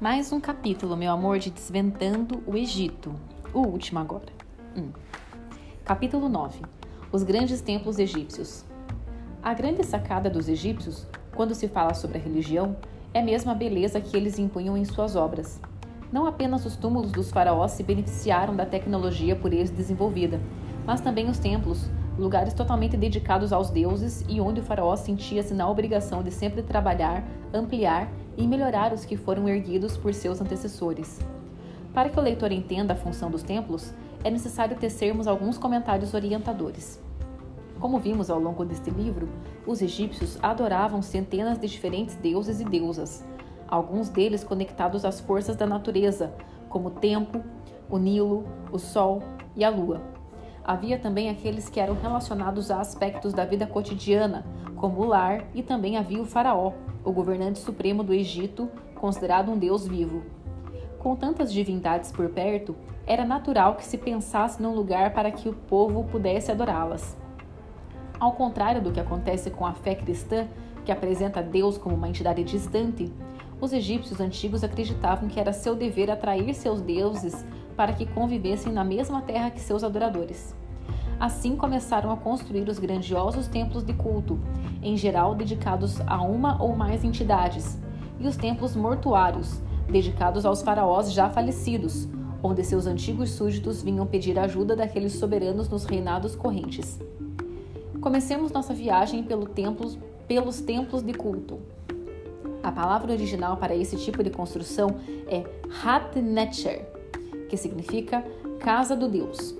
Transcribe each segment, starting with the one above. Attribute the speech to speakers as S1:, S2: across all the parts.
S1: Mais um capítulo, meu amor, de Desvendando o Egito. O último agora. Hum. Capítulo 9 Os grandes templos egípcios. A grande sacada dos egípcios, quando se fala sobre a religião, é mesmo a beleza que eles impunham em suas obras. Não apenas os túmulos dos faraós se beneficiaram da tecnologia por eles desenvolvida, mas também os templos, lugares totalmente dedicados aos deuses e onde o faraó sentia-se na obrigação de sempre trabalhar, ampliar e melhorar os que foram erguidos por seus antecessores. Para que o leitor entenda a função dos templos, é necessário tecermos alguns comentários orientadores. Como vimos ao longo deste livro, os egípcios adoravam centenas de diferentes deuses e deusas, alguns deles conectados às forças da natureza, como o tempo, o Nilo, o Sol e a Lua. Havia também aqueles que eram relacionados a aspectos da vida cotidiana, como o lar, e também havia o Faraó, o governante supremo do Egito, considerado um deus vivo. Com tantas divindades por perto, era natural que se pensasse num lugar para que o povo pudesse adorá-las. Ao contrário do que acontece com a fé cristã, que apresenta Deus como uma entidade distante, os egípcios antigos acreditavam que era seu dever atrair seus deuses para que convivessem na mesma terra que seus adoradores. Assim começaram a construir os grandiosos templos de culto, em geral dedicados a uma ou mais entidades, e os templos mortuários, dedicados aos faraós já falecidos, onde seus antigos súditos vinham pedir ajuda daqueles soberanos nos reinados correntes. Comecemos nossa viagem pelo pelos templos de culto. A palavra original para esse tipo de construção é Hatnecher, que significa casa do Deus.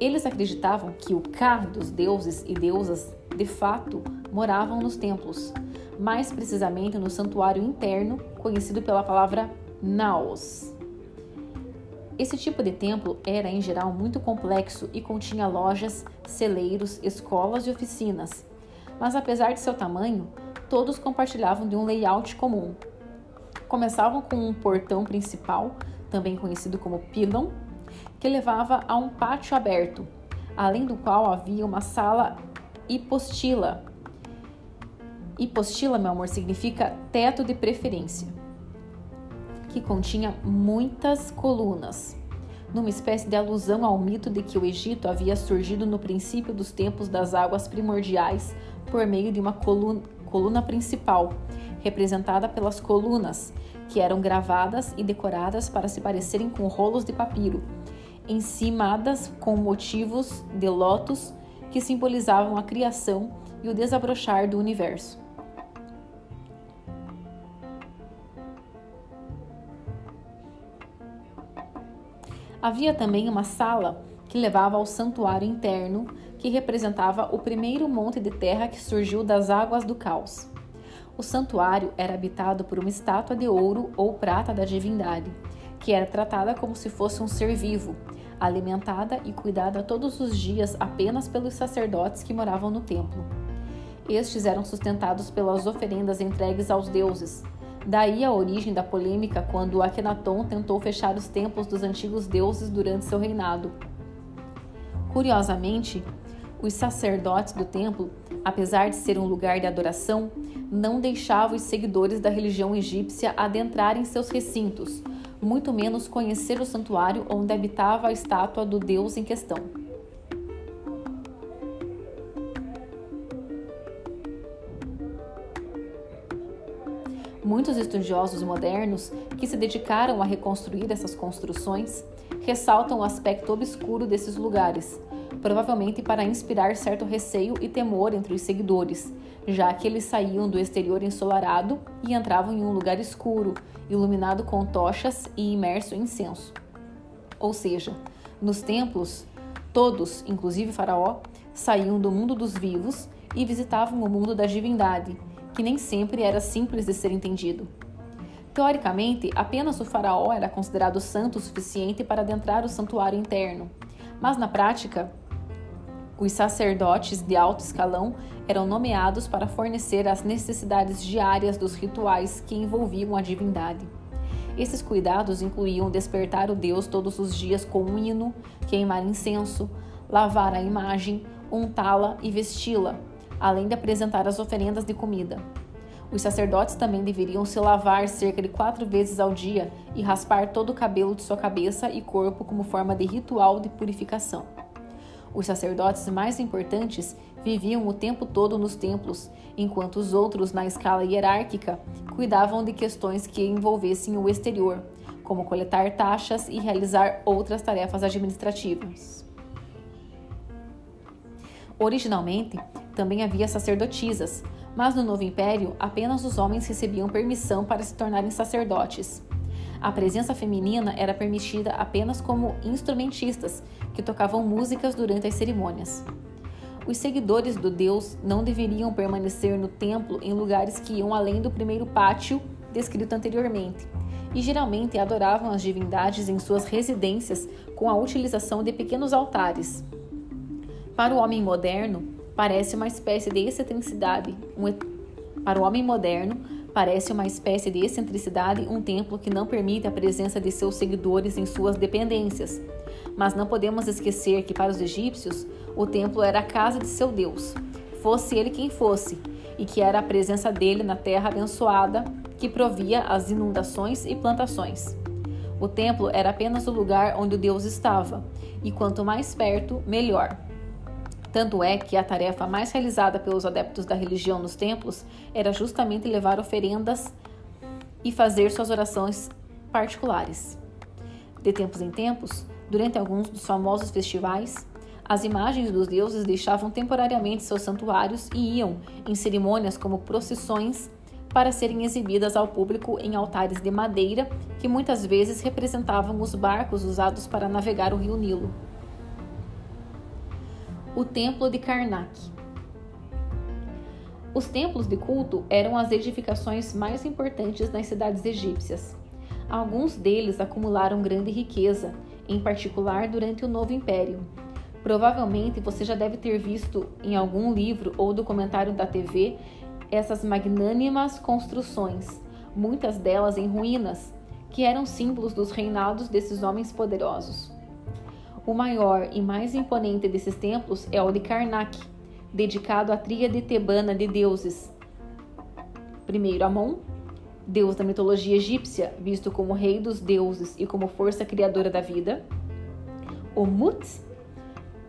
S1: Eles acreditavam que o Ka dos deuses e deusas de fato moravam nos templos, mais precisamente no santuário interno, conhecido pela palavra Naos. Esse tipo de templo era, em geral, muito complexo e continha lojas, celeiros, escolas e oficinas. Mas, apesar de seu tamanho, todos compartilhavam de um layout comum. Começavam com um portão principal, também conhecido como pylon, que levava a um pátio aberto, além do qual havia uma sala hipostila. Hipostila, meu amor, significa teto de preferência, que continha muitas colunas, numa espécie de alusão ao mito de que o Egito havia surgido no princípio dos tempos das águas primordiais por meio de uma coluna, coluna principal, representada pelas colunas, que eram gravadas e decoradas para se parecerem com rolos de papiro, encimadas com motivos de lótus que simbolizavam a criação e o desabrochar do universo. Havia também uma sala que levava ao santuário interno, que representava o primeiro monte de terra que surgiu das águas do caos. O santuário era habitado por uma estátua de ouro ou prata da divindade, que era tratada como se fosse um ser vivo, alimentada e cuidada todos os dias apenas pelos sacerdotes que moravam no templo. Estes eram sustentados pelas oferendas entregues aos deuses. Daí a origem da polêmica quando Akhenaton tentou fechar os templos dos antigos deuses durante seu reinado. Curiosamente, os sacerdotes do templo, apesar de ser um lugar de adoração, não deixavam os seguidores da religião egípcia adentrarem seus recintos, muito menos conhecer o santuário onde habitava a estátua do deus em questão. Muitos estudiosos modernos que se dedicaram a reconstruir essas construções ressaltam o aspecto obscuro desses lugares, provavelmente para inspirar certo receio e temor entre os seguidores, já que eles saíam do exterior ensolarado e entravam em um lugar escuro, iluminado com tochas e imerso em incenso. Ou seja, nos templos, todos, inclusive Faraó, saíam do mundo dos vivos e visitavam o mundo da divindade, que nem sempre era simples de ser entendido. Teoricamente, apenas o faraó era considerado santo o suficiente para adentrar o santuário interno, mas na prática, os sacerdotes de alto escalão eram nomeados para fornecer as necessidades diárias dos rituais que envolviam a divindade. Esses cuidados incluíam despertar o deus todos os dias com um hino, queimar incenso, lavar a imagem, untá-la e vesti-la, além de apresentar as oferendas de comida. Os sacerdotes também deveriam se lavar cerca de quatro vezes ao dia e raspar todo o cabelo de sua cabeça e corpo como forma de ritual de purificação. Os sacerdotes mais importantes viviam o tempo todo nos templos, enquanto os outros, na escala hierárquica, cuidavam de questões que envolvessem o exterior, como coletar taxas e realizar outras tarefas administrativas. Originalmente, também havia sacerdotisas, mas no Novo Império apenas os homens recebiam permissão para se tornarem sacerdotes. A presença feminina era permitida apenas como instrumentistas, que tocavam músicas durante as cerimônias. Os seguidores do deus não deveriam permanecer no templo em lugares que iam além do primeiro pátio descrito anteriormente, e geralmente adoravam as divindades em suas residências com a utilização de pequenos altares. Para o homem moderno, parece uma espécie de excentricidade. Um, para o homem moderno, parece uma espécie de excentricidade um templo que não permite a presença de seus seguidores em suas dependências. Mas não podemos esquecer que para os egípcios, o templo era a casa de seu Deus, fosse ele quem fosse, e que era a presença dele na terra abençoada que provia as inundações e plantações. O templo era apenas o lugar onde o Deus estava, e quanto mais perto, melhor. Tanto é que a tarefa mais realizada pelos adeptos da religião nos templos era justamente levar oferendas e fazer suas orações particulares. De tempos em tempos, durante alguns dos famosos festivais, as imagens dos deuses deixavam temporariamente seus santuários e iam em cerimônias como procissões para serem exibidas ao público em altares de madeira que muitas vezes representavam os barcos usados para navegar o rio Nilo o Templo de Karnak. Os templos de culto eram as edificações mais importantes nas cidades egípcias. Alguns deles acumularam grande riqueza, em particular durante o Novo Império. Provavelmente você já deve ter visto em algum livro ou documentário da TV essas magnânimas construções, muitas delas em ruínas, que eram símbolos dos reinados desses homens poderosos. O maior e mais imponente desses templos é o de Karnak, dedicado à tríade tebana de deuses. Primeiro, Amon, deus da mitologia egípcia, visto como rei dos deuses e como força criadora da vida. O Mut,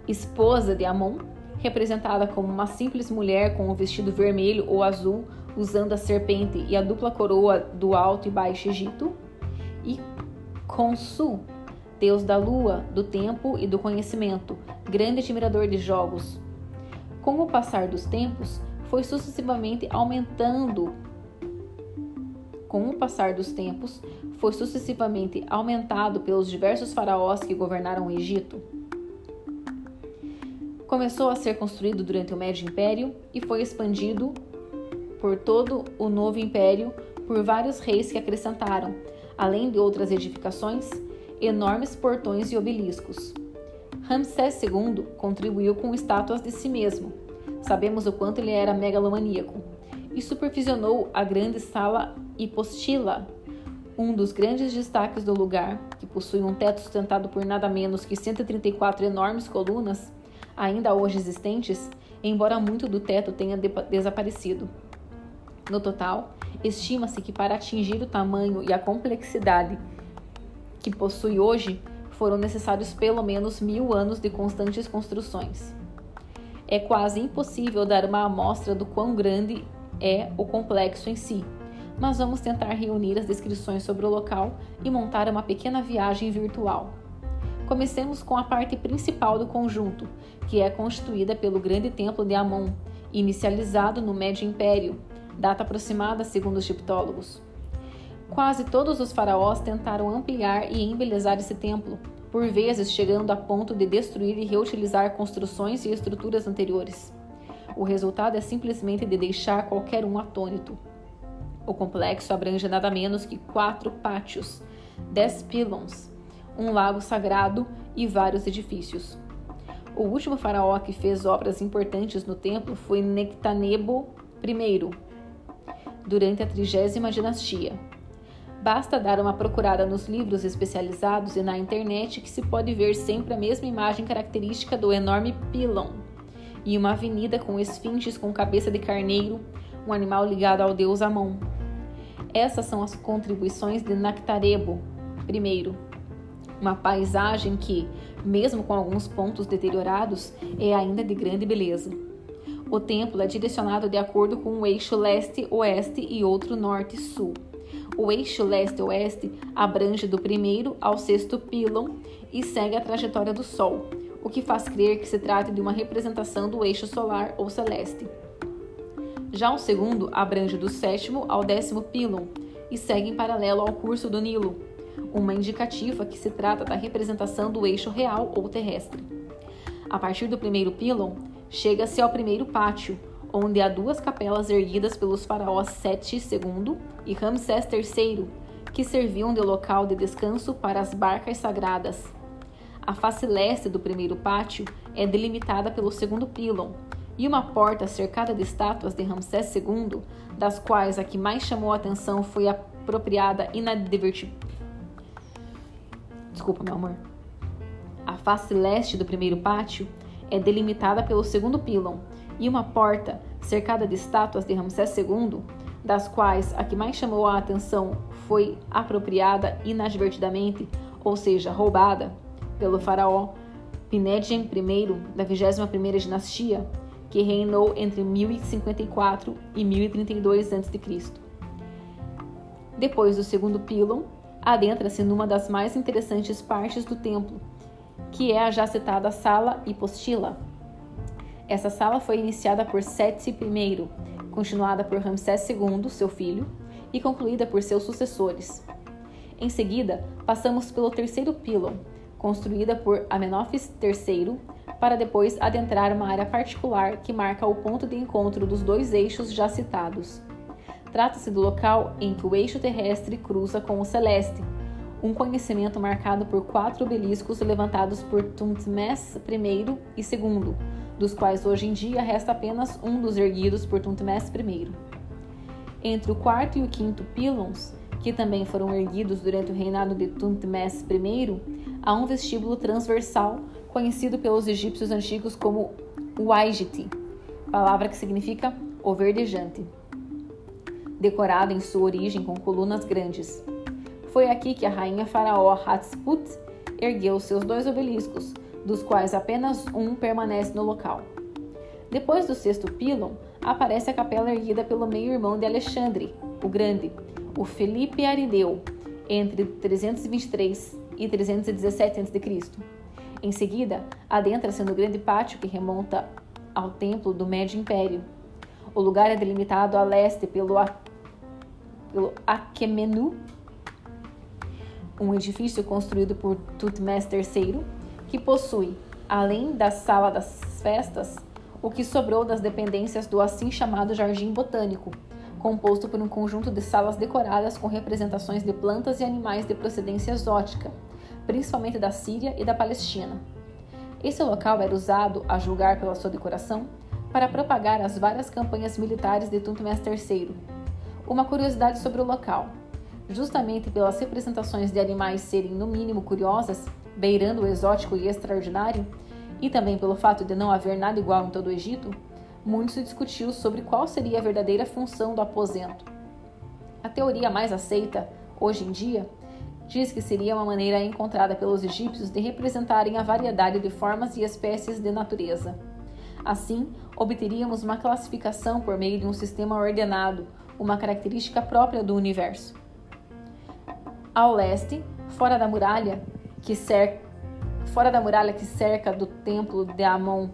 S1: esposa de Amon, representada como uma simples mulher com um vestido vermelho ou azul, usando a serpente e a dupla coroa do Alto e Baixo Egito. E Khonsu, deus da lua, do tempo e do conhecimento, grande admirador de jogos. Com o passar dos tempos, foi sucessivamente aumentando. Com o passar dos tempos, foi sucessivamente aumentado pelos diversos faraós que governaram o Egito. Começou a ser construído durante o Médio Império e foi expandido por todo o Novo Império por vários reis que acrescentaram, além de outras edificações, enormes portões e obeliscos. Ramsés II contribuiu com estátuas de si mesmo. Sabemos o quanto ele era megalomaníaco. E supervisionou a grande sala hipostila, um dos grandes destaques do lugar, que possui um teto sustentado por nada menos que 134 enormes colunas, ainda hoje existentes, embora muito do teto tenha de desaparecido. No total, estima-se que para atingir o tamanho e a complexidade que possui hoje, foram necessários pelo menos mil anos de constantes construções. É quase impossível dar uma amostra do quão grande é o complexo em si, mas vamos tentar reunir as descrições sobre o local e montar uma pequena viagem virtual. Comecemos com a parte principal do conjunto, que é constituída pelo grande templo de Amon, inicializado no Médio Império, data aproximada segundo os egiptólogos. Quase todos os faraós tentaram ampliar e embelezar esse templo, por vezes chegando a ponto de destruir e reutilizar construções e estruturas anteriores. O resultado é simplesmente de deixar qualquer um atônito. O complexo abrange nada menos que quatro pátios, dez pylons, um lago sagrado e vários edifícios. O último faraó que fez obras importantes no templo foi Nectanebo I, durante a trigésima dinastia, Basta dar uma procurada nos livros especializados e na internet que se pode ver sempre a mesma imagem característica do enorme pylon e uma avenida com esfinges com cabeça de carneiro, um animal ligado ao deus Amon. Essas são as contribuições de Nactarebo, primeiro. Uma paisagem que, mesmo com alguns pontos deteriorados, é ainda de grande beleza. O templo é direcionado de acordo com o eixo leste-oeste e outro norte-sul. O eixo leste-oeste abrange do primeiro ao sexto pílon e segue a trajetória do Sol, o que faz crer que se trata de uma representação do eixo solar ou celeste. Já o segundo abrange do sétimo ao décimo pílon e segue em paralelo ao curso do Nilo, uma indicativa que se trata da representação do eixo real ou terrestre. A partir do primeiro pílon, chega-se ao primeiro pátio, onde há duas capelas erguidas pelos faraós Sete II e Ramsés III, que serviam de local de descanso para as barcas sagradas. A face leste do primeiro pátio é delimitada pelo segundo pílon, e uma porta cercada de estátuas de Ramsés II, das quais a que mais chamou a atenção foi apropriada inadvertida. Desculpa, meu amor. A face leste do primeiro pátio é delimitada pelo segundo pílon, e uma porta cercada de estátuas de Ramsés II, das quais a que mais chamou a atenção foi apropriada inadvertidamente, ou seja, roubada, pelo faraó Pinedjem I da 21ª dinastia, que reinou entre 1054 e 1032 a.C. Depois do segundo pílon, adentra-se numa das mais interessantes partes do templo, que é a já citada Sala Hipostila. Essa sala foi iniciada por Seti I, continuada por Ramsés II, seu filho, e concluída por seus sucessores. Em seguida, passamos pelo terceiro pílon, construída por Amenófis III, para depois adentrar uma área particular que marca o ponto de encontro dos dois eixos já citados. Trata-se do local em que o eixo terrestre cruza com o celeste, um conhecimento marcado por quatro obeliscos levantados por Tuntmes I e II, dos quais hoje em dia resta apenas um dos erguidos por Tuntmes I. Entre o quarto e o quinto pílons, que também foram erguidos durante o reinado de Tuntmes I, há um vestíbulo transversal conhecido pelos egípcios antigos como Waijiti, palavra que significa o verdejante, decorado em sua origem com colunas grandes. Foi aqui que a rainha faraó Hatshepsut ergueu seus dois obeliscos, dos quais apenas um permanece no local. Depois do sexto pílon, aparece a capela erguida pelo meio-irmão de Alexandre, o Grande, o Felipe Arideu, entre 323 e 317 a.C. Em seguida, adentra-se no grande pátio que remonta ao templo do Médio Império. O lugar é delimitado a leste pelo, pelo Aquemenu um edifício construído por Tutmés III, que possui, além da sala das festas, o que sobrou das dependências do assim chamado Jardim Botânico, composto por um conjunto de salas decoradas com representações de plantas e animais de procedência exótica, principalmente da Síria e da Palestina. Esse local era usado, a julgar pela sua decoração, para propagar as várias campanhas militares de Tutmés III. Uma curiosidade sobre o local: justamente pelas representações de animais serem no mínimo curiosas, beirando o exótico e extraordinário, e também pelo fato de não haver nada igual em todo o Egito, muito se discutiu sobre qual seria a verdadeira função do aposento. A teoria mais aceita, hoje em dia, diz que seria uma maneira encontrada pelos egípcios de representarem a variedade de formas e espécies de natureza. Assim, obteríamos uma classificação por meio de um sistema ordenado, uma característica própria do universo. Ao leste, fora da muralha que cerca, fora da muralha que cerca do templo de Amon,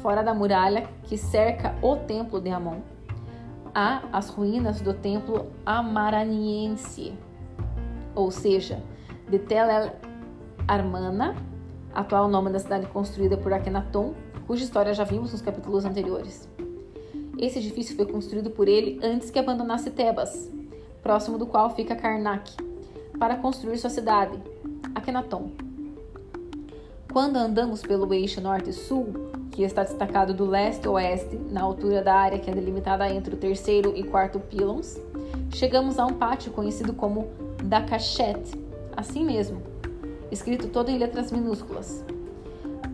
S1: fora da muralha que cerca o templo de Amon, há as ruínas do templo amaraniense, ou seja, de Tel El Armana, atual nome da cidade construída por Akhenaton, cuja história já vimos nos capítulos anteriores. Esse edifício foi construído por ele antes que abandonasse Tebas, próximo do qual fica Karnak, para construir sua cidade, Akhenaton. Quando andamos pelo eixo norte-sul, que está destacado do leste-oeste, na altura da área que é delimitada entre o terceiro e quarto pylons, chegamos a um pátio conhecido como Dakachet, assim mesmo, escrito todo em letras minúsculas.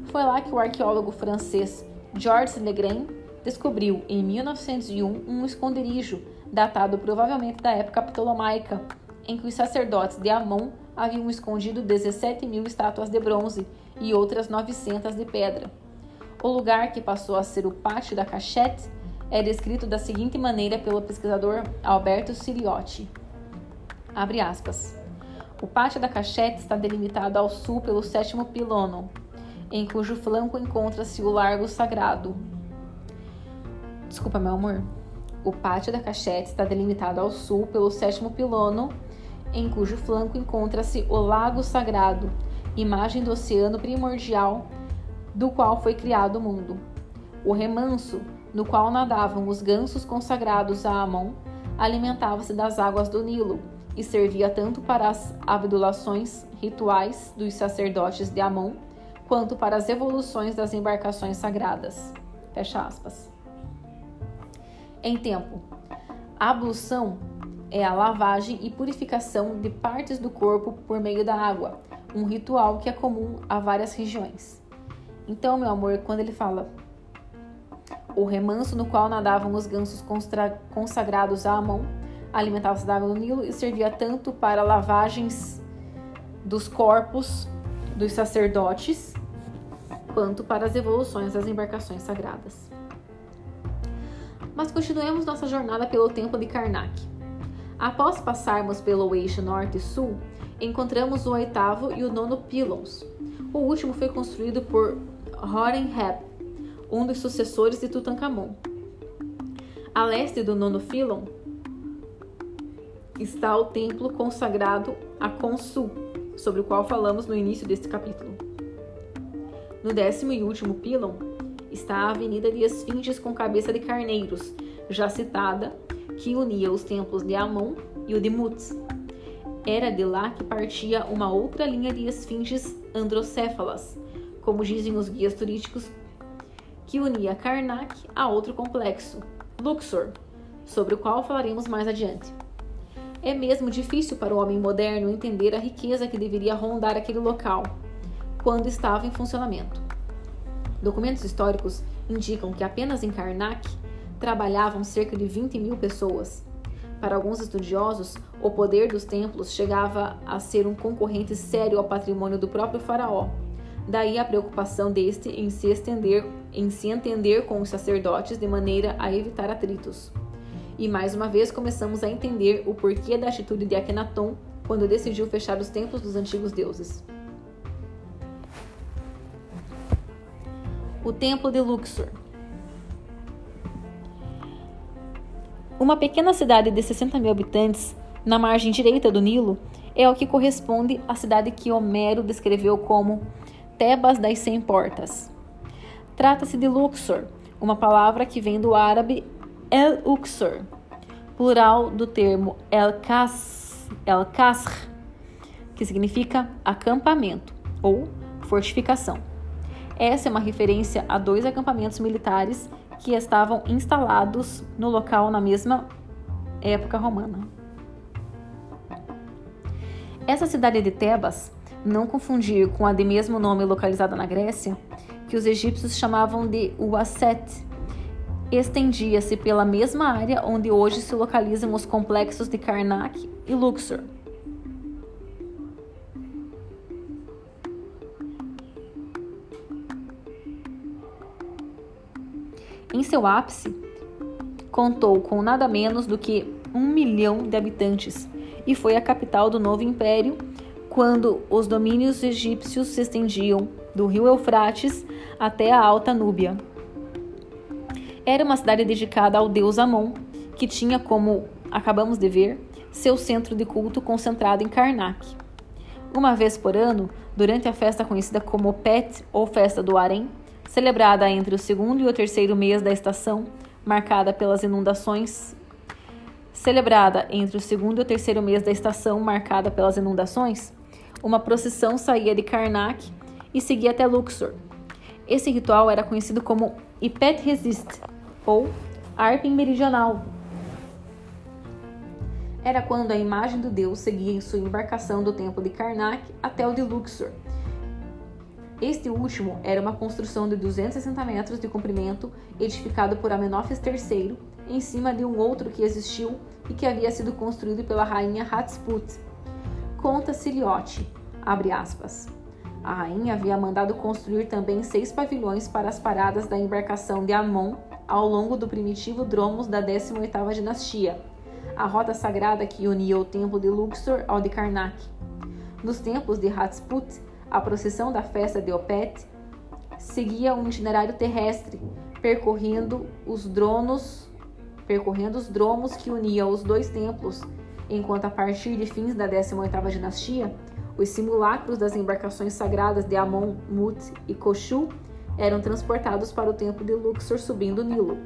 S1: Foi lá que o arqueólogo francês Georges Legrain descobriu em 1901 um esconderijo datado provavelmente da época ptolomaica, em que os sacerdotes de Amon haviam escondido 17 mil estátuas de bronze e outras 900 de pedra. O lugar que passou a ser o pátio da Cachette é descrito da seguinte maneira pelo pesquisador Alberto Ciliotti. Abre aspas. O pátio da Cachette está delimitado ao sul pelo sétimo pilono, em cujo flanco encontra-se o Largo Sagrado. Desculpa, meu amor. O pátio da Cachette está delimitado ao sul pelo sétimo pilono, em cujo flanco encontra-se o Lago Sagrado, imagem do oceano primordial do qual foi criado o mundo. O remanso, no qual nadavam os gansos consagrados a Amon, alimentava-se das águas do Nilo e servia tanto para as abdulações rituais dos sacerdotes de Amon, quanto para as evoluções das embarcações sagradas. Fecha aspas. Em tempo, a ablução é a lavagem e purificação de partes do corpo por meio da água, um ritual que é comum a várias regiões. Então, meu amor, quando ele fala o remanso no qual nadavam os gansos consagrados a Amon, alimentava-se da água do Nilo e servia tanto para lavagens dos corpos dos sacerdotes quanto para as evoluções das embarcações sagradas. Mas continuemos nossa jornada pelo templo de Karnak. Após passarmos pelo eixo norte e sul, encontramos o oitavo e o nono pylons. O último foi construído por Horenheb, um dos sucessores de Tutankhamon. A leste do nono pylon está o templo consagrado a Khonsu, sobre o qual falamos no início deste capítulo. No décimo e último pylon está a Avenida de Esfinges com cabeça de carneiros, já citada que unia os templos de Amon e o de Mut. Era de lá que partia uma outra linha de esfinges androcéfalas, como dizem os guias turísticos, que unia Karnak a outro complexo, Luxor, sobre o qual falaremos mais adiante. É mesmo difícil para o homem moderno entender a riqueza que deveria rondar aquele local quando estava em funcionamento. Documentos históricos indicam que apenas em Karnak trabalhavam cerca de 20 mil pessoas. Para alguns estudiosos, o poder dos templos chegava a ser um concorrente sério ao patrimônio do próprio faraó. Daí a preocupação deste em se estender, em se entender com os sacerdotes de maneira a evitar atritos. E mais uma vez começamos a entender o porquê da atitude de Akhenaton quando decidiu fechar os templos dos antigos deuses. O Templo de Luxor Uma pequena cidade de 60 mil habitantes, na margem direita do Nilo, é o que corresponde à cidade que Homero descreveu como Tebas das Cem Portas. Trata-se de Luxor, uma palavra que vem do árabe El-Uxor, plural do termo El-Kasr, El que significa acampamento ou fortificação. Essa é uma referência a dois acampamentos militares que estavam instalados no local na mesma época romana. Essa cidade de Tebas, não confundir com a de mesmo nome localizada na Grécia, que os egípcios chamavam de Uasset, estendia-se pela mesma área onde hoje se localizam os complexos de Karnak e Luxor. Em seu ápice, contou com nada menos do que um milhão de habitantes e foi a capital do novo império quando os domínios egípcios se estendiam do rio Eufrates até a Alta Núbia. Era uma cidade dedicada ao deus Amon, que tinha, como acabamos de ver, seu centro de culto concentrado em Karnak. Uma vez por ano, durante a festa conhecida como Pet ou Festa do Harém, celebrada entre o segundo e o terceiro mês da estação, marcada pelas inundações. Celebrada entre o segundo e o terceiro mês da estação, marcada pelas inundações, uma procissão saía de Karnak e seguia até Luxor. Esse ritual era conhecido como Ipet Resist, ou Arpin Meridional. Era quando a imagem do deus seguia em sua embarcação do templo de Karnak até o de Luxor, Este último era uma construção de 260 metros de comprimento, edificado por Amenófis III, em cima de um outro que existiu e que havia sido construído pela rainha Hatshepsut. Conta Siliote, abre aspas. A rainha havia mandado construir também seis pavilhões para as paradas da embarcação de Amon ao longo do primitivo dromos da 18ª dinastia, a rota sagrada que unia o templo de Luxor ao de Karnak. Nos templos de Hatshepsut, a procissão da festa de Opet seguia um itinerário terrestre, percorrendo os dronos, percorrendo os dromos que uniam os dois templos, enquanto a partir de fins da 18ª dinastia, os simulacros das embarcações sagradas de Amon, Mut e Koshu eram transportados para o templo de Luxor subindo o Nilo.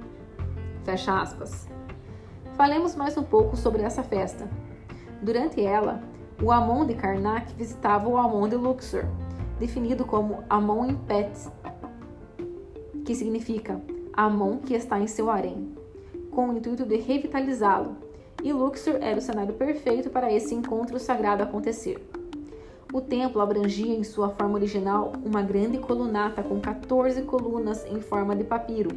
S1: Fecha aspas. Falemos mais um pouco sobre essa festa. Durante ela, o Amon de Karnak visitava o Amon de Luxor, definido como Amon em Pet, que significa Amon que está em seu harém, com o intuito de revitalizá-lo, e Luxor era o cenário perfeito para esse encontro sagrado acontecer. O templo abrangia em sua forma original uma grande colunata com 14 colunas em forma de papiro,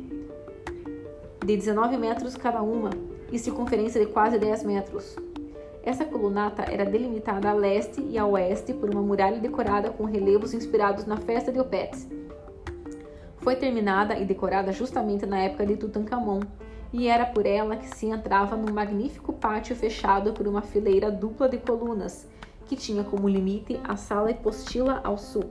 S1: de 19 metros cada uma e circunferência de quase 10 metros. Essa colunata era delimitada a leste e a oeste por uma muralha decorada com relevos inspirados na festa de Opet. Foi terminada e decorada justamente na época de Tutankhamon, e era por ela que se entrava num magnífico pátio fechado por uma fileira dupla de colunas, que tinha como limite a sala hipostila ao sul.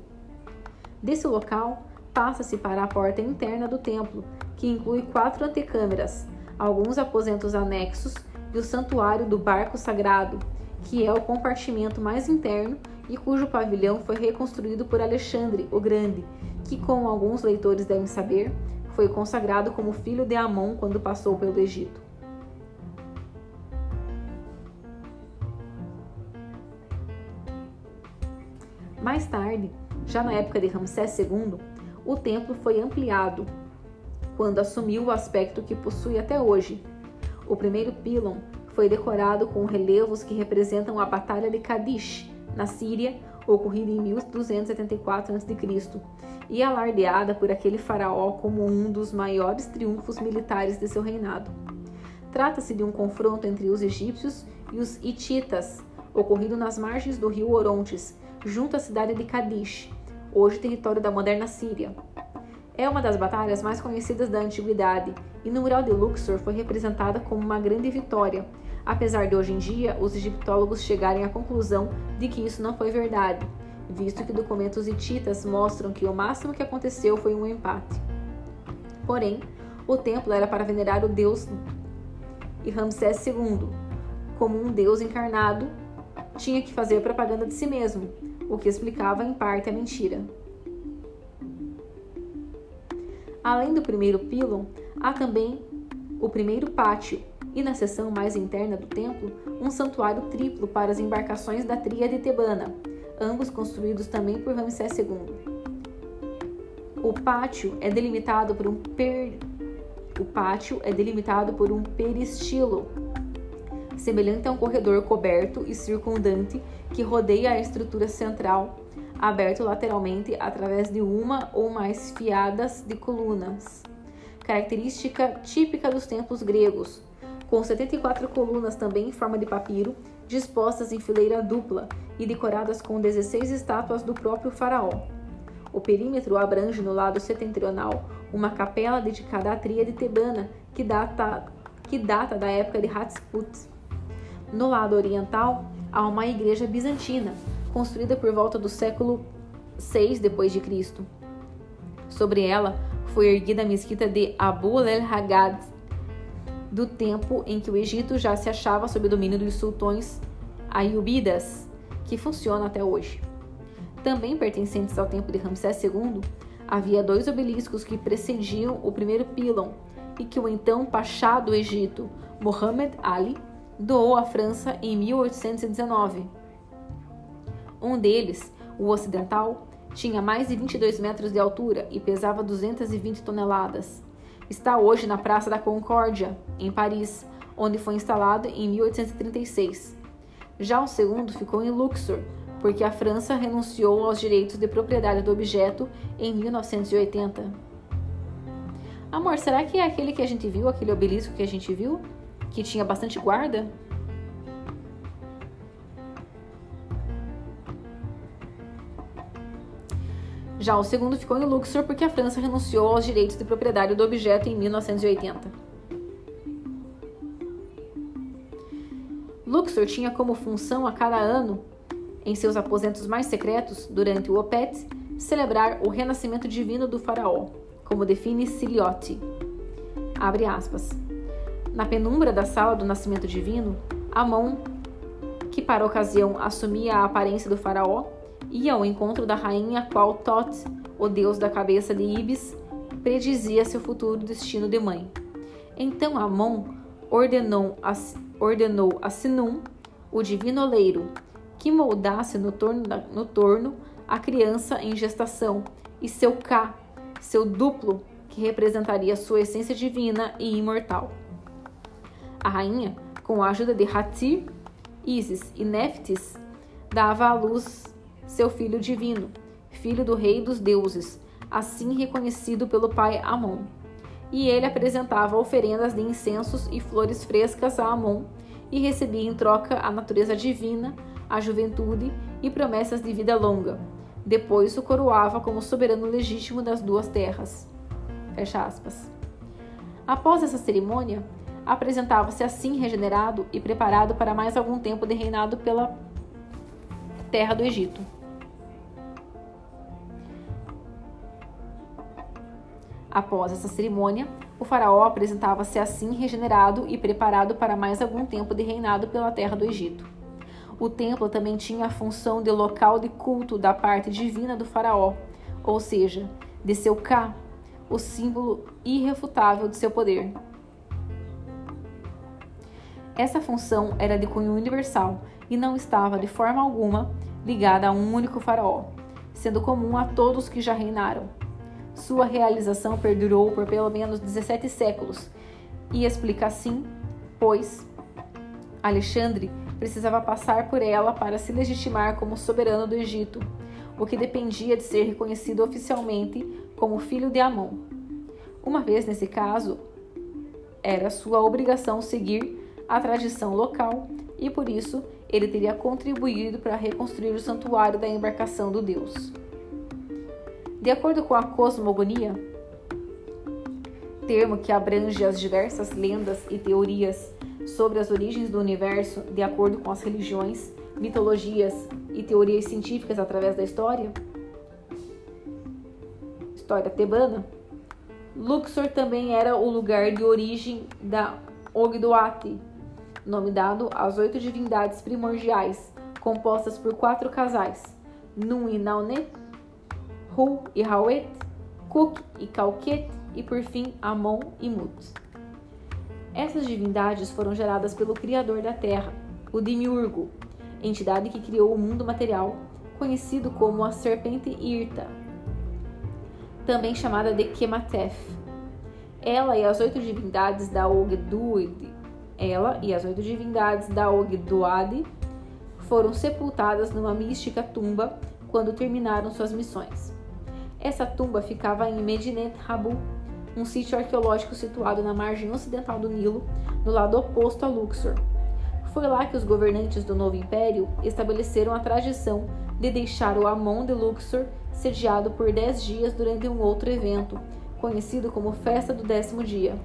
S1: Desse local, passa-se para a porta interna do templo, que inclui quatro antecâmeras, alguns aposentos anexos e o santuário do barco sagrado, que é o compartimento mais interno e cujo pavilhão foi reconstruído por Alexandre o Grande, que, como alguns leitores devem saber, foi consagrado como filho de Amon quando passou pelo Egito. Mais tarde, já na época de Ramsés II, o templo foi ampliado, quando assumiu o aspecto que possui até hoje, o primeiro pílon foi decorado com relevos que representam a Batalha de Kadish, na Síria, ocorrida em 1274 a.C., e alardeada por aquele faraó como um dos maiores triunfos militares de seu reinado. Trata-se de um confronto entre os egípcios e os hititas, ocorrido nas margens do rio Orontes, junto à cidade de Kadish, hoje território da moderna Síria. É uma das batalhas mais conhecidas da antiguidade e no mural de Luxor foi representada como uma grande vitória, apesar de hoje em dia os egiptólogos chegarem à conclusão de que isso não foi verdade, visto que documentos hititas mostram que o máximo que aconteceu foi um empate. Porém, o templo era para venerar o deus e Ramsés II, como um deus encarnado, tinha que fazer propaganda de si mesmo, o que explicava em parte a mentira. Além do primeiro pílon, há também o primeiro pátio e, na seção mais interna do templo, um santuário triplo para as embarcações da tríade tebana, ambos construídos também por Ramsés II. O pátio é delimitado por um per... o pátio é delimitado por um peristilo, semelhante a um corredor coberto e circundante que rodeia a estrutura central aberto lateralmente através de uma ou mais fiadas de colunas, característica típica dos templos gregos, com 74 colunas também em forma de papiro, dispostas em fileira dupla e decoradas com 16 estátuas do próprio faraó. O perímetro abrange no lado setentrional uma capela dedicada à tríade tebana, que data, que data da época de Hatshepsut. No lado oriental, há uma igreja bizantina, construída por volta do século 6 depois de Cristo. Sobre ela foi erguida a mesquita de Abu el-Haggad, do tempo em que o Egito já se achava sob o domínio dos sultões Ayubidas, que funciona até hoje. Também pertencentes ao tempo de Ramsés II, havia dois obeliscos que precediam o primeiro pílon e que o então Pachá do Egito, Mohammed Ali, doou à França em 1819. Um deles, o ocidental, tinha mais de 22 metros de altura e pesava 220 toneladas. Está hoje na Praça da Concórdia, em Paris, onde foi instalado em 1836. Já o segundo ficou em Luxor, porque a França renunciou aos direitos de propriedade do objeto em 1980. Amor, será que é aquele que a gente viu, aquele obelisco que a gente viu, que tinha bastante guarda? Já o segundo ficou em Luxor porque a França renunciou aos direitos de propriedade do objeto em 1980. Luxor tinha como função a cada ano, em seus aposentos mais secretos, durante o Opet, celebrar o renascimento divino do faraó, como define Siliotti. Abre aspas. Na penumbra da sala do nascimento divino, Amon, que para ocasião assumia a aparência do faraó, ia ao encontro da rainha qual Tot, o deus da cabeça de Ibis, predizia seu futuro destino de mãe. Então Amon ordenou a, ordenou a Sinum, o divino oleiro, que moldasse no torno, da, no torno a criança em gestação, e seu Ka, seu duplo, que representaria sua essência divina e imortal. A rainha, com a ajuda de Hatir, Isis e Neftis, dava à luz seu filho divino, filho do rei dos deuses, assim reconhecido pelo pai Amon. E ele apresentava oferendas de incensos e flores frescas a Amon e recebia em troca a natureza divina, a juventude e promessas de vida longa. Depois o coroava como soberano legítimo das duas terras. Fecha aspas. Após essa cerimônia, apresentava-se assim regenerado e preparado para mais algum tempo de reinado pela terra do Egito. Após essa cerimônia, o faraó apresentava-se assim regenerado e preparado para mais algum tempo de reinado pela terra do Egito. O templo também tinha a função de local de culto da parte divina do faraó, ou seja, de seu Ka, o símbolo irrefutável de seu poder. Essa função era de cunho universal e não estava de forma alguma ligada a um único faraó, sendo comum a todos que já reinaram. Sua realização perdurou por pelo menos 17 séculos e explica assim, pois Alexandre precisava passar por ela para se legitimar como soberano do Egito, o que dependia de ser reconhecido oficialmente como filho de Amon. Uma vez nesse caso, era sua obrigação seguir a tradição local e por isso ele teria contribuído para reconstruir o santuário da embarcação do deus. De acordo com a cosmogonia, termo que abrange as diversas lendas e teorias sobre as origens do universo de acordo com as religiões, mitologias e teorias científicas através da história, história tebana, Luxor também era o lugar de origem da Ogdoati, nome dado às oito divindades primordiais, compostas por quatro casais, Nun e Naunet, Hu e Hawet, Kuk e Kauket e por fim Amon e Mut. Essas divindades foram geradas pelo Criador da Terra, o Demiurgo, entidade que criou o mundo material, conhecido como a Serpente Irta, também chamada de Kematef. Ela e as oito divindades da Ogduad, ela e as oito divindades da Ogduad foram sepultadas numa mística tumba quando terminaram suas missões. Essa tumba ficava em Medinet Habu, um sítio arqueológico situado na margem ocidental do Nilo, no lado oposto a Luxor. Foi lá que os governantes do novo império estabeleceram a tradição de deixar o Amon de Luxor sediado por dez dias durante um outro evento, conhecido como Festa do Décimo Dia.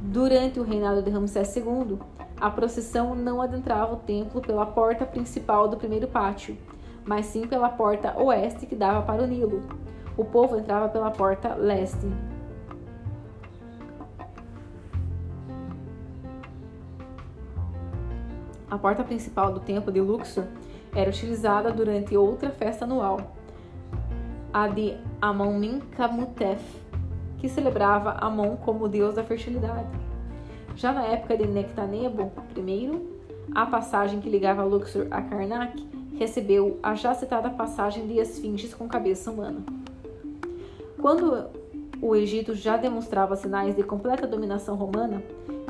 S1: Durante o reinado de Ramsés II, a procissão não adentrava o templo pela porta principal do primeiro pátio, mas sim pela porta oeste que dava para o Nilo. O povo entrava pela porta leste. A porta principal do templo de Luxor era utilizada durante outra festa anual, a de Amon Kamutef, que celebrava Amon como deus da fertilidade. Já na época de Nectanebo I, a passagem que ligava Luxor a Karnak recebeu a já citada passagem de esfinges com cabeça humana. Quando o Egito já demonstrava sinais de completa dominação romana,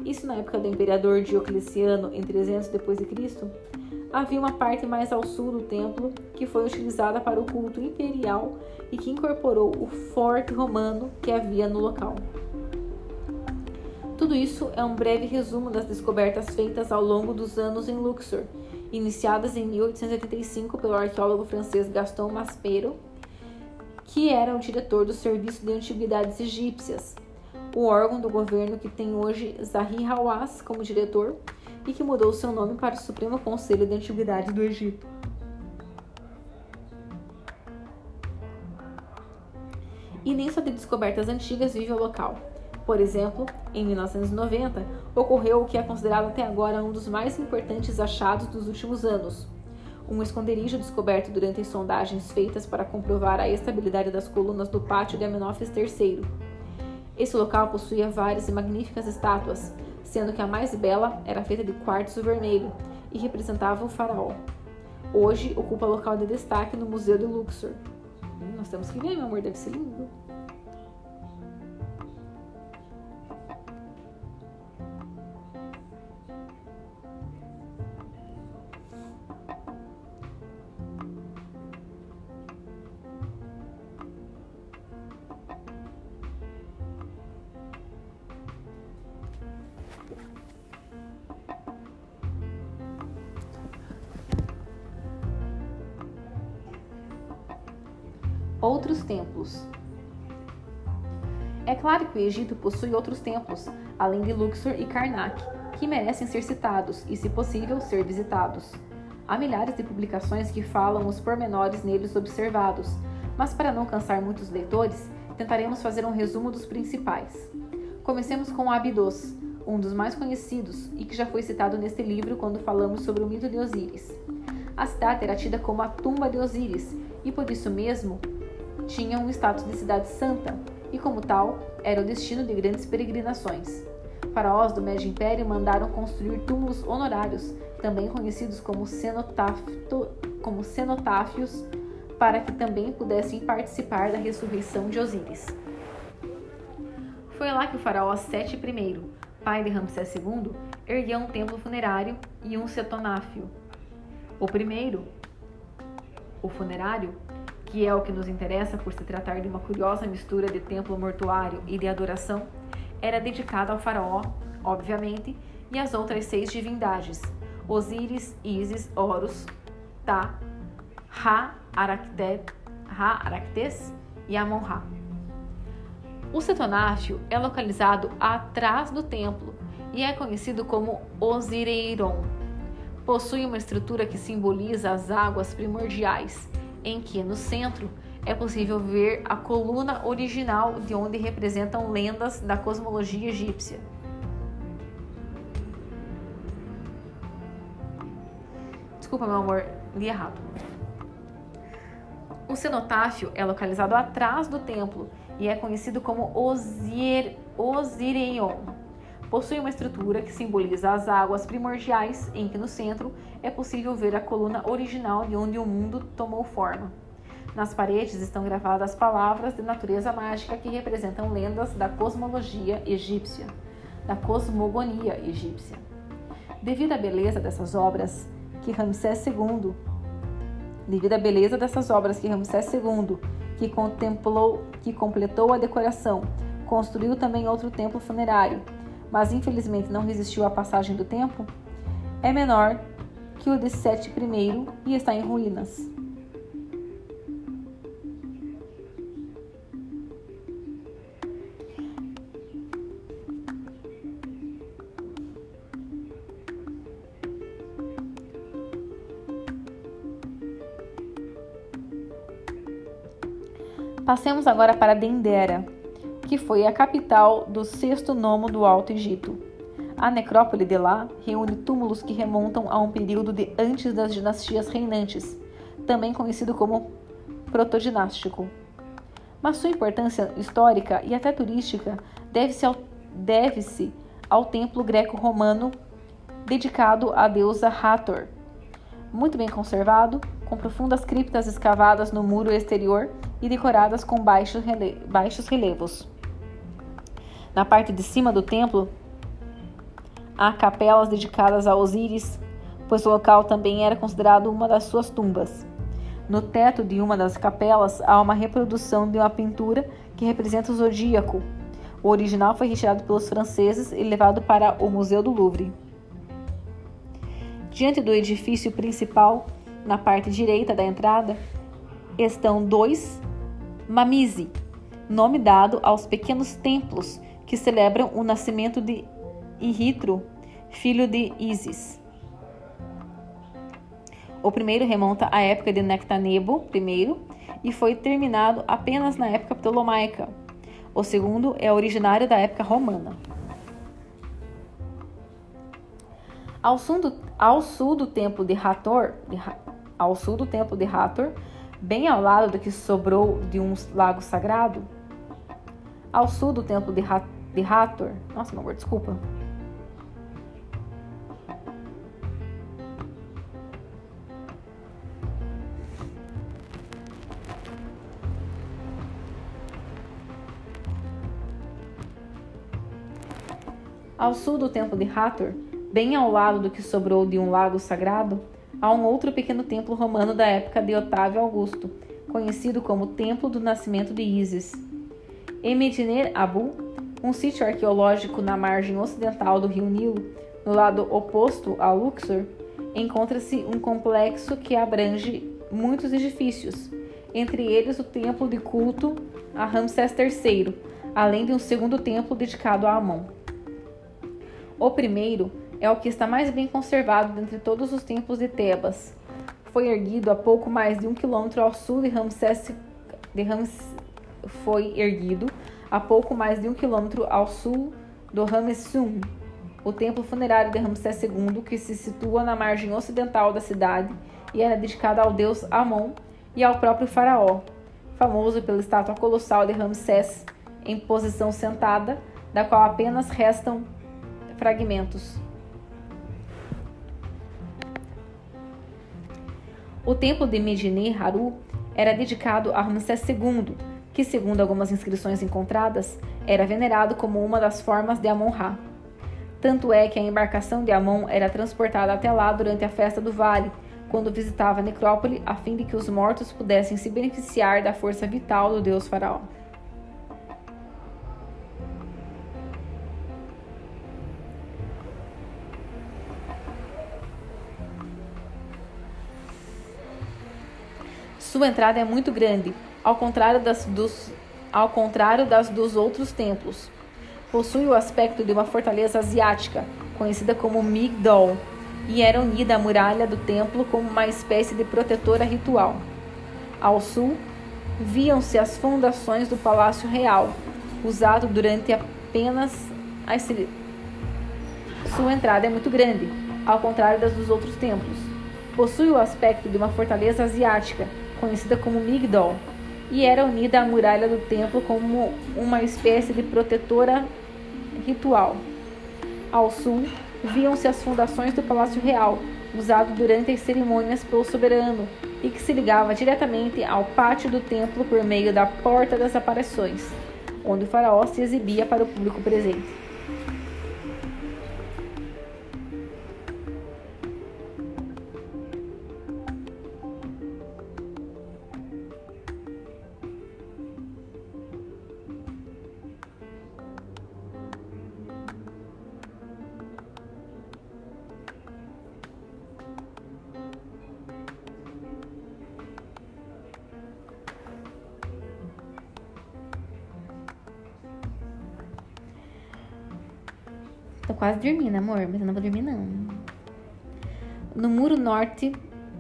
S1: isso na época do imperador Diocleciano em 300 d.C., havia uma parte mais ao sul do templo que foi utilizada para o culto imperial e que incorporou o forte romano que havia no local. Tudo isso é um breve resumo das descobertas feitas ao longo dos anos em Luxor, iniciadas em 1885 pelo arqueólogo francês Gaston Maspero, que era o diretor do Serviço de Antiguidades Egípcias, o órgão do governo que tem hoje Zahi Hawass como diretor e que mudou seu nome para o Supremo Conselho de Antiguidade do Egito. E nem só de descobertas antigas vive o local. Por exemplo, em 1990, ocorreu o que é considerado até agora um dos mais importantes achados dos últimos anos. Um esconderijo descoberto durante sondagens feitas para comprovar a estabilidade das colunas do pátio de Amenófis III. Esse local possuía várias e magníficas estátuas, sendo que a mais bela era feita de quartzo vermelho e representava o faraó. Hoje ocupa local de destaque no Museu de Luxor. Hum, nós temos que ver, meu amor, deve ser lindo. Que o Egito possui outros templos, além de Luxor e Karnak, que merecem ser citados e, se possível, ser visitados. Há milhares de publicações que falam os pormenores neles observados, mas para não cansar muitos leitores, tentaremos fazer um resumo dos principais. Comecemos com Abidos, um dos mais conhecidos e que já foi citado neste livro quando falamos sobre o mito de Osíris. A cidade era tida como a tumba de Osíris e por isso mesmo tinha um status de cidade santa e, como tal, era o destino de grandes peregrinações. Faraós do Médio Império mandaram construir túmulos honorários, também conhecidos como, como cenotáfios, para que também pudessem participar da ressurreição de Osíris. Foi lá que o faraó Sete I, pai de Ramsés II, ergueu um templo funerário e um cetonáfio. O primeiro, o funerário, que é o que nos interessa por se tratar de uma curiosa mistura de templo mortuário e de adoração, era dedicado ao faraó, obviamente, e às outras seis divindades: Osíris, Ísis, Horus, Tá, Ra, Aractes e Amon-Ra. O cetonáfio é localizado atrás do templo e é conhecido como Osireiron. Possui uma estrutura que simboliza as águas primordiais em que no centro é possível ver a coluna original de onde representam lendas da cosmologia egípcia. Desculpa, meu amor, li errado. O cenotáfio é localizado atrás do templo e é conhecido como Osir. Possui uma estrutura que simboliza as águas primordiais, em que no centro é possível ver a coluna original de onde o mundo tomou forma. Nas paredes estão gravadas palavras de natureza mágica que representam lendas da cosmologia egípcia, da cosmogonia egípcia. Devido à beleza dessas obras, que Ramsés II, devido à beleza dessas obras que Ramsés II, que contemplou, que completou a decoração, construiu também outro templo funerário, mas infelizmente não resistiu à passagem do tempo, é menor que o de Sete I e está em ruínas. Passemos agora para Dendera, que foi a capital do sexto nomo do Alto Egito. A necrópole de lá reúne túmulos que remontam a um período de antes das dinastias reinantes, também conhecido como protodinástico. Mas sua importância histórica e até turística deve-se ao, deve ao templo greco-romano dedicado à deusa Hathor. Muito bem conservado, com profundas criptas escavadas no muro exterior e decoradas com baixos, rele baixos relevos. Na parte de cima do templo, há capelas dedicadas a Osíris, pois o local também era considerado uma das suas tumbas. No teto de uma das capelas há uma reprodução de uma pintura que representa o zodíaco. O original foi retirado pelos franceses e levado para o Museu do Louvre. Diante do edifício principal, na parte direita da entrada, estão dois mamizi, nome dado aos pequenos templos que celebram o nascimento de Ihitro, filho de Isis. O primeiro remonta à época de Nectanebo I e foi terminado apenas na época ptolomaica. O segundo é originário da época romana. Ao sul do, ao sul do templo de Hathor, de, ao sul do templo de Hathor, bem ao lado do que sobrou de um lago sagrado, ao sul do templo de, de Hathor, nossa, meu amor, desculpa, Ao sul do templo de Hathor, bem ao lado do que sobrou de um lago sagrado, há um outro pequeno templo romano da época de Otávio Augusto, conhecido como Templo do Nascimento de Ísis. Em Mediner Abu, um sítio arqueológico na margem ocidental do rio Nilo, no lado oposto a Luxor, encontra-se um complexo que abrange muitos edifícios, entre eles o templo de culto a Ramsés III, além de um segundo templo dedicado a Amon. O primeiro é o que está mais bem conservado dentre todos os templos de Tebas. Foi erguido a pouco mais de um quilômetro ao sul de Ramsés. De Rams, foi erguido a pouco mais de um quilômetro ao sul do Ramessum, o templo funerário de Ramsés II, que se situa na margem ocidental da cidade e era dedicado ao deus Amon e ao próprio faraó, famoso pela estátua colossal de Ramsés em posição sentada, da qual apenas restam fragmentos. O templo de Medine Haru era dedicado a Ramsés II, que, segundo algumas inscrições encontradas, era venerado como uma das formas de Amon-Ra. Tanto é que a embarcação de Amon era transportada até lá durante a festa do vale, quando visitava a necrópole, a fim de que os mortos pudessem se beneficiar da força vital do deus faraó. Sua entrada é muito grande, ao contrário das dos, ao contrário das dos outros templos. Possui o aspecto de uma fortaleza asiática, conhecida como Migdol, e era unida à muralha do templo como uma espécie de protetora ritual. Ao sul, viam-se as fundações do Palácio Real, usado durante apenas as Sua entrada é muito grande, ao contrário das dos outros templos. Possui o aspecto de uma fortaleza asiática, conhecida como Migdol, e era unida à muralha do templo como uma espécie de protetora ritual. Ao sul, viam-se as fundações do Palácio Real, usado durante as cerimônias pelo soberano, e que se ligava diretamente ao pátio do templo por meio da Porta das Aparições, onde o faraó se exibia para o público presente. Tô quase dormindo, amor, mas eu não vou dormir não. No muro norte,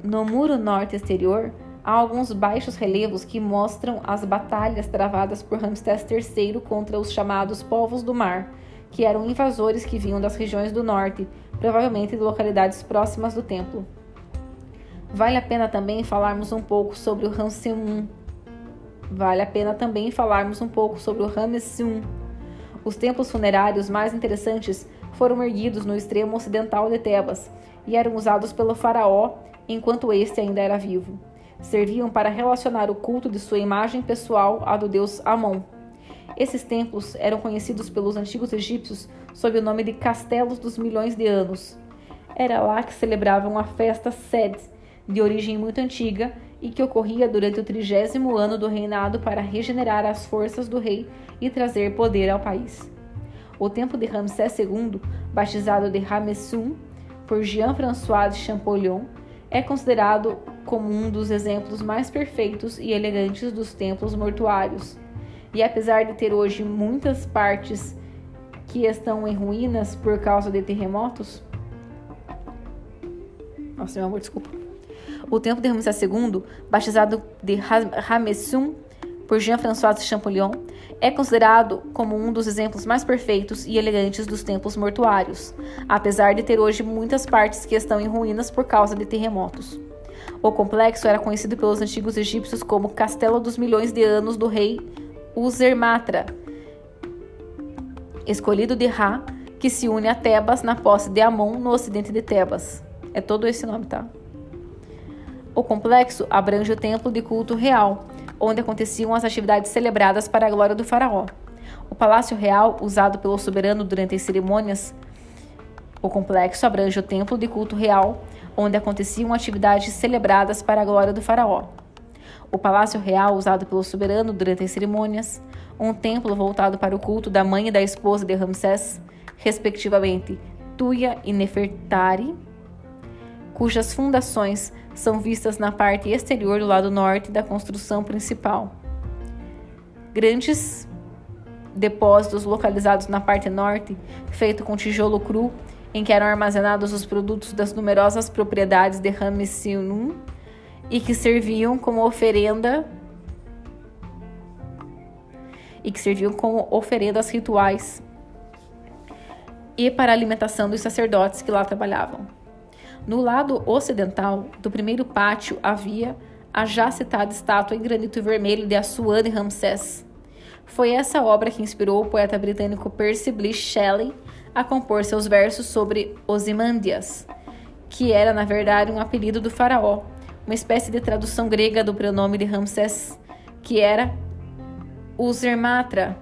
S1: no muro norte exterior, há alguns baixos relevos que mostram as batalhas travadas por Ramsés III contra os chamados povos do mar, que eram invasores que vinham das regiões do norte, provavelmente de localidades próximas do templo. Vale a pena também falarmos um pouco sobre o Ramsesum. Vale a pena também falarmos um pouco sobre o Ramessum os templos funerários mais interessantes foram erguidos no extremo ocidental de Tebas e eram usados pelo faraó enquanto este ainda era vivo. Serviam para relacionar o culto de sua imagem pessoal à do deus Amon. Esses templos eram conhecidos pelos antigos egípcios sob o nome de Castelos dos Milhões de Anos. Era lá que celebravam a festa Sed, de origem muito antiga e que ocorria durante o trigésimo ano do reinado para regenerar as forças do rei e trazer poder ao país. O templo de Ramsés II, batizado de Ramessum por Jean-François de Champollion, é considerado como um dos exemplos mais perfeitos e elegantes dos templos mortuários. E apesar de ter hoje muitas partes que estão em ruínas por causa de terremotos, nossa, meu amor, desculpa. O templo de Ramsés II, batizado de Ramessum por Jean-François Champollion, é considerado como um dos exemplos mais perfeitos e elegantes dos templos mortuários, apesar de ter hoje muitas partes que estão em ruínas por causa de terremotos. O complexo era conhecido pelos antigos egípcios como Castelo dos Milhões de Anos do rei Usermatra, escolhido de Ra, que se une a Tebas na posse de Amon no ocidente de Tebas. É todo esse nome, tá? O complexo abrange o templo de culto real, onde aconteciam as atividades celebradas para a glória do faraó. O palácio real, usado pelo soberano durante as cerimônias, o complexo abrange o templo de culto real, onde aconteciam atividades celebradas para a glória do faraó. O palácio real, usado pelo soberano durante as cerimônias, um templo voltado para o culto da mãe e da esposa de Ramsés, respectivamente Tuia e Nefertari, cujas fundações são vistas na parte exterior do lado norte da construção principal. Grandes depósitos localizados na parte norte, feito com tijolo cru, em que eram armazenados os produtos das numerosas propriedades de Ramessinum e que serviam como oferenda e que serviam como oferendas rituais e para a alimentação dos sacerdotes que lá trabalhavam. No lado ocidental do primeiro pátio havia a já citada estátua em granito vermelho de Assuan e Ramsés. Foi essa obra que inspirou o poeta britânico Percy Bysshe Shelley a compor seus versos sobre Ozymandias, que era na verdade um apelido do faraó, uma espécie de tradução grega do pronome de Ramsés, que era Usermatra.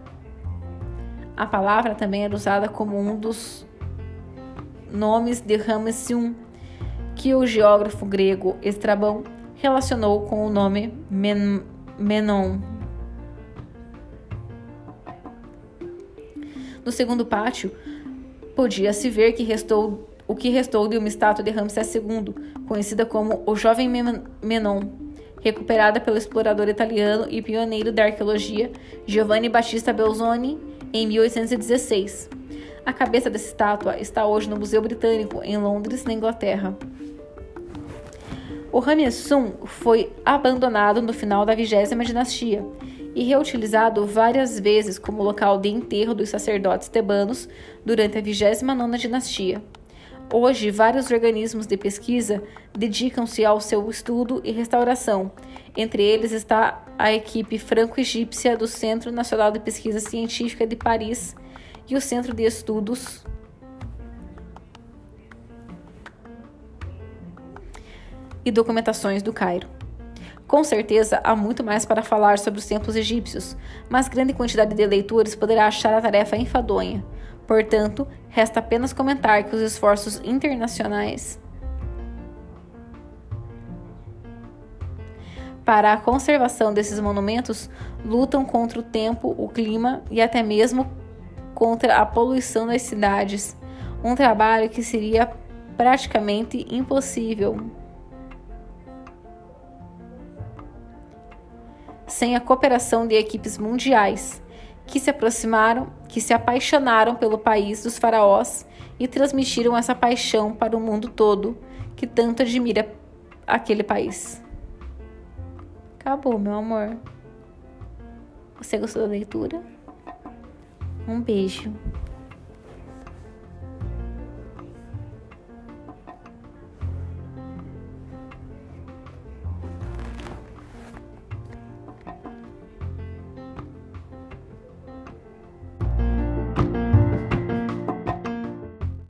S1: A palavra também era usada como um dos nomes de Ramessun, que o geógrafo grego Estrabão relacionou com o nome Men Menon. No segundo pátio, podia-se ver que restou o que restou de uma estátua de Ramsés II, conhecida como o Jovem Menon, recuperada pelo explorador italiano e pioneiro da arqueologia Giovanni Battista Belzoni em 1816. A cabeça dessa estátua está hoje no Museu Britânico, em Londres, na Inglaterra. O Ramessum foi abandonado no final da vigésima dinastia e reutilizado várias vezes como local de enterro dos sacerdotes tebanos durante a vigésima nona dinastia. Hoje, vários organismos de pesquisa dedicam-se ao seu estudo e restauração. Entre eles está a equipe franco-egípcia do Centro Nacional de Pesquisa Científica de Paris e o Centro de Estudos e documentações do Cairo. Com certeza, há muito mais para falar sobre os templos egípcios, mas grande quantidade de leitores poderá achar a tarefa enfadonha. Portanto, resta apenas comentar que os esforços internacionais para a conservação desses monumentos lutam contra o tempo, o clima e até mesmo contra a poluição das cidades, um trabalho que seria praticamente impossível sem a cooperação de equipes mundiais que se aproximaram, que se apaixonaram pelo país dos faraós e transmitiram essa paixão para o mundo todo que tanto admira aquele país. Acabou, meu amor. Você gostou da leitura? Um beijo.